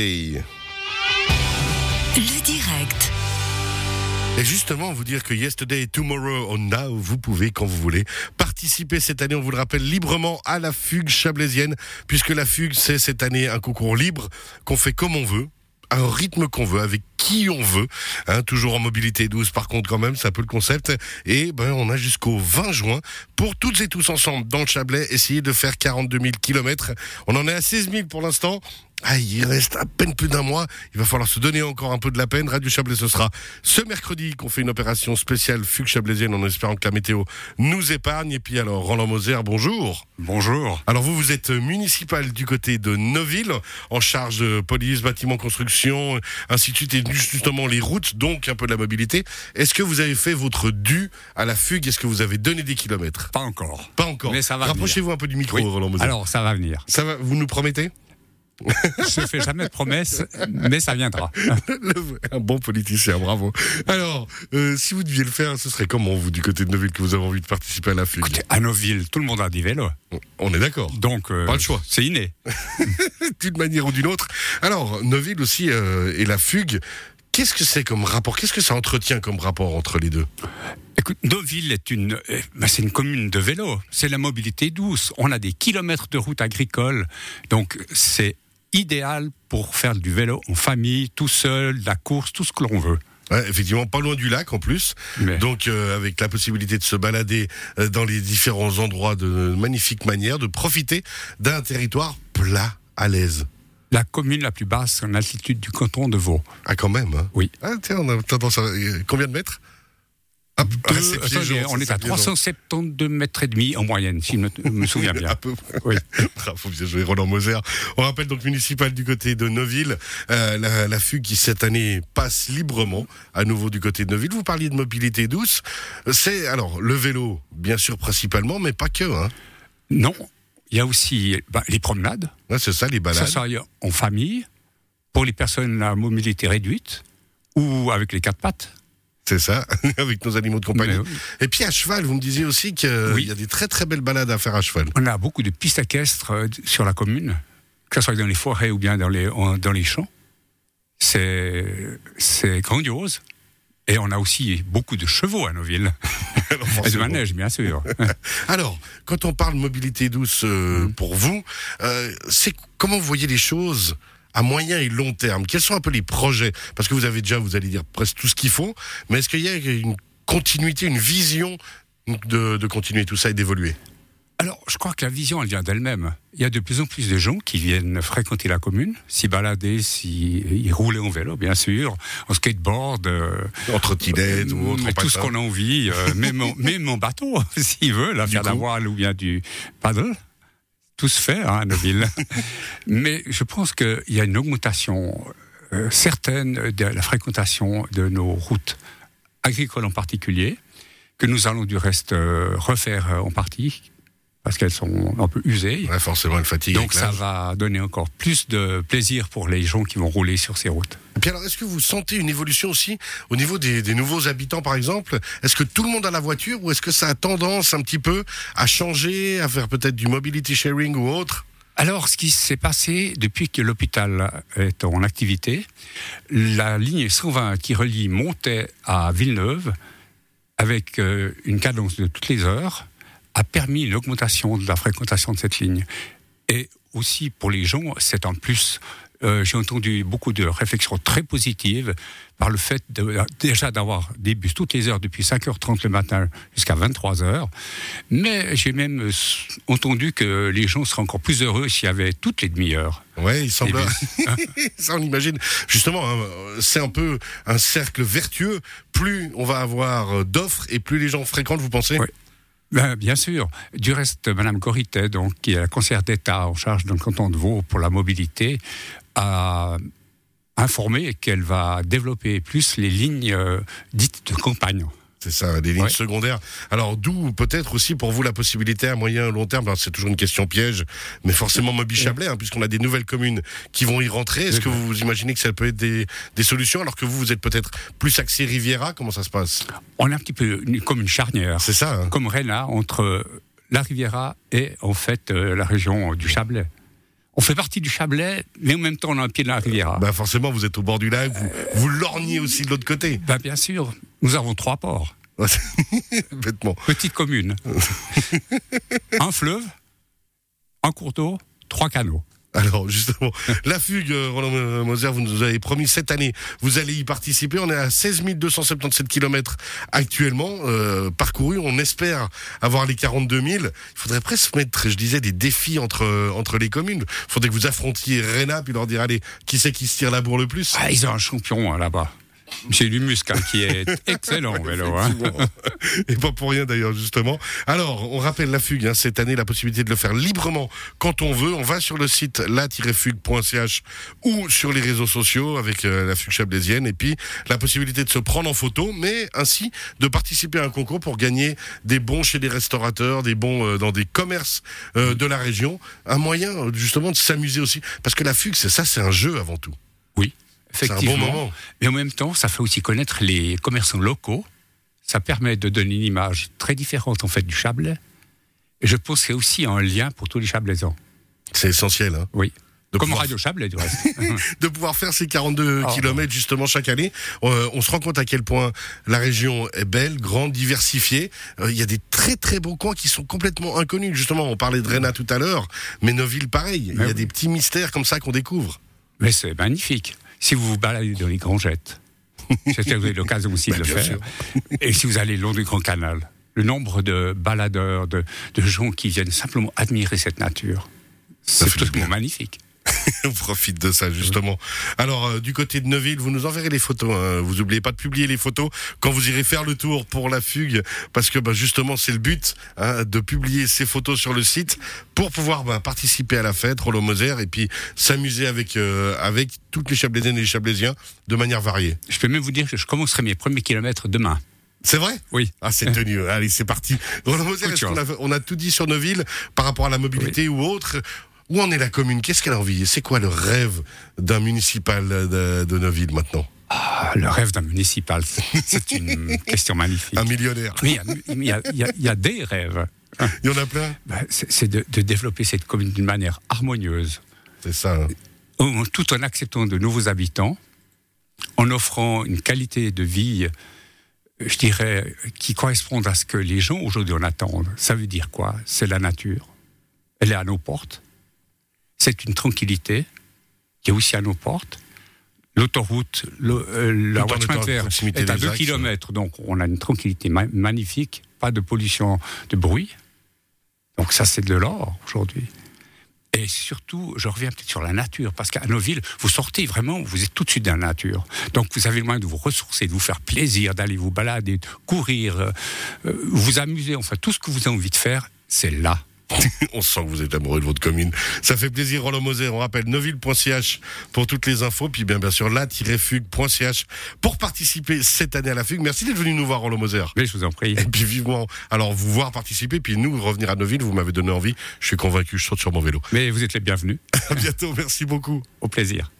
Le direct. Et justement, vous dire que Yesterday, Tomorrow or Now, vous pouvez, quand vous voulez, participer cette année, on vous le rappelle, librement à la fugue chablaisienne, puisque la fugue, c'est cette année un concours libre qu'on fait comme on veut, un rythme qu'on veut, avec qui on veut. Hein, toujours en mobilité douce, par contre, quand même, c'est un peu le concept. Et ben, on a jusqu'au 20 juin pour toutes et tous ensemble dans le Chablais essayer de faire 42 000 kilomètres. On en est à 16 000 pour l'instant. Ah, il reste à peine plus d'un mois. Il va falloir se donner encore un peu de la peine. Radio Chablais, ce sera ce mercredi qu'on fait une opération spéciale fugue chablaisienne en espérant que la météo nous épargne. Et puis alors, Roland Moser, bonjour. Bonjour. Alors vous, vous êtes municipal du côté de Neuville, en charge de police, bâtiment, construction, suite, et justement les routes, donc un peu de la mobilité. Est-ce que vous avez fait votre dû à la fugue? Est-ce que vous avez donné des kilomètres? Pas encore. Pas encore. Mais ça va Rapprochez-vous un peu du micro, Oui. Roland Moser. Alors, ça va venir. ça va, vous nous promettez? Je fais jamais de promesses, mais ça viendra. Un bon politicien, bravo. Alors, euh, si vous deviez le faire, ce serait comment, vous, du côté de Neuville, que vous avez envie de participer à la fugue Écoutez, à nos villes, tout le monde a des vélos. On est d'accord. Donc, euh, Pas le choix. C'est inné. d'une manière ou d'une autre. Alors, Neuville aussi euh, et la fugue, qu'est-ce que c'est comme rapport? Qu'est-ce que ça entretient comme rapport entre les deux? Écoute, Deauville est une, ben, c'est une commune de vélo. C'est la mobilité douce. On a des kilomètres de routes agricoles. Donc, c'est idéal pour faire du vélo en famille, tout seul, la course, tout ce que l'on veut. Ouais, effectivement, pas loin du lac en plus. Mais- Donc, euh, avec la possibilité de se balader euh, dans les différents endroits de magnifique manière, de profiter d'un territoire plat, à l'aise. La commune la plus basse en altitude du canton de Vaud. Ah, quand même. Hein. Oui. Ah, tiens, on a tendance à. euh, Combien de mètres? Hop, attendez, on ça, est à c'est piégeant. 372 mètres et demi en moyenne, si je me, me souviens bien. À peu près. Oui. Bravo, bien joué, Roland Moser. On rappelle donc municipal du côté de Neuville, euh, la, la fugue qui cette année passe librement à nouveau du côté de Neuville. Vous parliez de mobilité douce. C'est alors le vélo, bien sûr principalement, mais pas que. Hein. Non, il y a aussi ben, les promenades, Ouais, c'est ça, les balades. soit en famille, pour les personnes à mobilité réduite, ou avec les quatre pattes. C'est ça, avec nos animaux de compagnie. Oui. Et puis à cheval, vous me disiez aussi qu'il Oui. y a des très très belles balades à faire à cheval. On a beaucoup de pistes équestres euh, sur la commune, que ce soit dans les forêts ou bien dans les, dans les champs. C'est grandiose. Et on a aussi beaucoup de chevaux à nos villes. Alors, Et de manège, bien sûr. Alors, quand on parle mobilité douce euh, Mhm. pour vous, euh, c'est comment vous voyez les choses à moyen et long terme Quels sont un peu les projets? Parce que vous avez déjà, vous allez dire presque tout ce qu'il faut, mais est-ce qu'il y a une continuité, une vision de, de continuer tout ça et d'évoluer? Alors, je crois que la vision, elle vient d'elle-même. Il y a de plus en plus de gens qui viennent fréquenter la commune, s'y balader, s'y rouler en vélo, bien sûr, en skateboard, euh, En trottinette ou autre, tout ce qu'on a envie, euh, même, en, même en bateau, s'ils veulent, Du faire de la voile ou bien du paddle. Tout se fait hein, à Neuville. mais je pense qu'il y a une augmentation euh, certaine de la fréquentation de nos routes agricoles en particulier, que nous allons du reste euh, refaire euh, en partie, parce qu'elles sont un peu usées. Ouais, forcément, une fatigue. Donc ça va donner encore plus de plaisir pour les gens qui vont rouler sur ces routes. Alors, est-ce que vous sentez une évolution aussi au niveau des, nouveaux habitants, par exemple? Est-ce que tout le monde a la voiture ou est-ce que ça a tendance un petit peu à changer, à faire peut-être du mobility sharing ou autre? Alors, ce qui s'est passé depuis que l'hôpital est en activité, la ligne 120 qui relie Montet à Villeneuve, avec euh, une cadence de toutes les heures, a permis l'augmentation de la fréquentation de cette ligne. Et aussi pour les gens, c'est en plus. Euh, J'ai entendu beaucoup de réflexions très positives par le fait de, déjà d'avoir des bus toutes les heures depuis 5h30 le matin jusqu'à 23h. Mais j'ai même entendu que les gens seraient encore plus heureux s'il y avait toutes les demi-heures. Ouais, il semble. Eh ça, on imagine. Justement, hein, c'est un peu un cercle vertueux. Plus on va avoir euh, d'offres et plus les gens fréquentent, vous pensez? Oui. Ben, bien sûr. Du reste, Madame Coritet, donc, qui est la conseillère d'État en charge dans le canton de Vaud pour la mobilité, a informé qu'elle va développer plus les lignes euh, dites de campagne. C'est ça, des lignes Ouais. secondaires. Alors, d'où peut-être aussi pour vous la possibilité à moyen et long terme, alors, c'est toujours une question piège, mais forcément Moby Chablais, hein, puisqu'on a des nouvelles communes qui vont y rentrer. Est-ce que vous imaginez que ça peut être des, des solutions alors que vous, vous êtes peut-être plus axé Riviera? Comment ça se passe? On est un petit peu une- comme une charnière, C'est ça. hein comme Réna, entre la Riviera et en fait euh, la région du Chablais. On fait partie du Chablais, mais en même temps, on a un pied dans la Riviera. Bah forcément, vous êtes au bord du lac, vous, vous lorgnez aussi de l'autre côté. Bah, bien sûr, nous avons trois ports. Bêtement. Petite commune. un fleuve, un cours d'eau, trois canaux. Alors justement, la fugue, euh, Roland Moser, vous nous avez promis cette année, vous allez y participer. On est à 16 277 km actuellement euh, parcourus. On espère avoir les 42 000. Il faudrait presque mettre, je disais, des défis entre entre les communes. Il faudrait que vous affrontiez Réna puis leur dire allez, qui c'est qui se tire la bourre le plus? Ah, ils ont un champion hein, là-bas. C'est du hein, qui est excellent en vélo. Hein. Et pas pour rien d'ailleurs, justement. Alors, on rappelle la fugue, hein, cette année, la possibilité de le faire librement quand on veut. On va sur le site la-fugue.ch ou sur les réseaux sociaux avec euh, la fugue chablaisienne. Et puis, la possibilité de se prendre en photo, mais ainsi de participer à un concours pour gagner des bons chez des restaurateurs, des bons euh, dans des commerces euh, de la région. Un moyen, justement, de s'amuser aussi. Parce que la fugue, c'est ça, c'est un jeu avant tout. Oui, C'est un effectivement. bon moment. Mais en même temps, ça fait aussi connaître les commerçants locaux. Ça permet de donner une image très différente en fait du Chablais. Et je pense que c'est aussi un lien pour tous les Chablaisans. C'est essentiel. Hein, Oui. de Comme pouvoir Radio Chablais, du reste. de pouvoir faire ces 42 Ah, kilomètres justement chaque année. Euh, on se rend compte à quel point la région est belle, grande, diversifiée. Euh, Il y a des très très beaux coins qui sont complètement inconnus. Justement, on parlait de Réna tout à l'heure, mais nos villes pareil. Il y a oui. des petits mystères comme ça qu'on découvre. Mais c'est magnifique. Si vous vous baladez dans les Grangettes, j'espère que vous avez l'occasion aussi de le Bien faire. sûr. Et si vous allez le long du Grand Canal, le nombre de baladeurs, de, de gens qui viennent simplement admirer cette nature, c'est bien. magnifique. on profite de ça justement. Alors euh, du côté de Neuville, vous nous enverrez les photos. hein. Vous oubliez pas de publier les photos quand vous irez faire le tour pour la fugue, parce que bah, justement c'est le but hein, de publier ces photos sur le site pour pouvoir bah, participer à la fête Rollo Moser et puis s'amuser avec euh, avec toutes les Chablaisiennes et les Chablaisiens de manière variée. Je peux même vous dire que je commencerai mes premiers kilomètres demain. C'est vrai? Oui. Ah, c'est tenu. Allez, c'est parti. Rollo Moser, chance. a, on a tout dit sur Neuville par rapport à la mobilité ou autre? Où en est la commune? Qu'est-ce qu'elle a envie? C'est quoi le rêve d'un municipal de, de Neuville maintenant? Ah, le rêve d'un municipal, c'est une question magnifique. Un millionnaire. Oui, il y, a, il y a- il y a des rêves. Il y en a plein? Ben, C'est de, de développer cette commune d'une manière harmonieuse, C'est ça. hein. tout en acceptant de nouveaux habitants, en offrant une qualité de vie, euh, je dirais, qui corresponde à ce que les gens aujourd'hui en attendent. Ça veut dire quoi? C'est la nature. Elle est à nos portes. C'est une tranquillité qui est aussi à nos portes. L'autoroute, le- euh, la fer proximité est à des 2 axes. km, donc on a une tranquillité ma- magnifique, pas de pollution de bruit. Donc ça, c'est de l'or aujourd'hui. Et surtout, je reviens peut-être sur la nature, parce qu'à nos villes, vous sortez vraiment, vous êtes tout de suite dans la nature. Donc vous avez le moyen de vous ressourcer, de vous faire plaisir, d'aller vous balader, de courir, euh, euh, vous amuser, enfin tout ce que vous avez envie de faire, c'est là. On sent que vous êtes amoureux de votre commune. Ça fait plaisir, Roland Moser. On rappelle neuville.ch pour toutes les infos. Puis bien, bien sûr, la-fugue.ch pour participer cette année à la fugue. Merci d'être venu nous voir, Roland Moser. Mais je vous en prie. Et puis vivement, alors vous voir participer, puis nous revenir à Neuville, vous m'avez donné envie. Je suis convaincu, je saute sur mon vélo. Mais vous êtes les bienvenus. À bientôt, merci beaucoup. Au plaisir.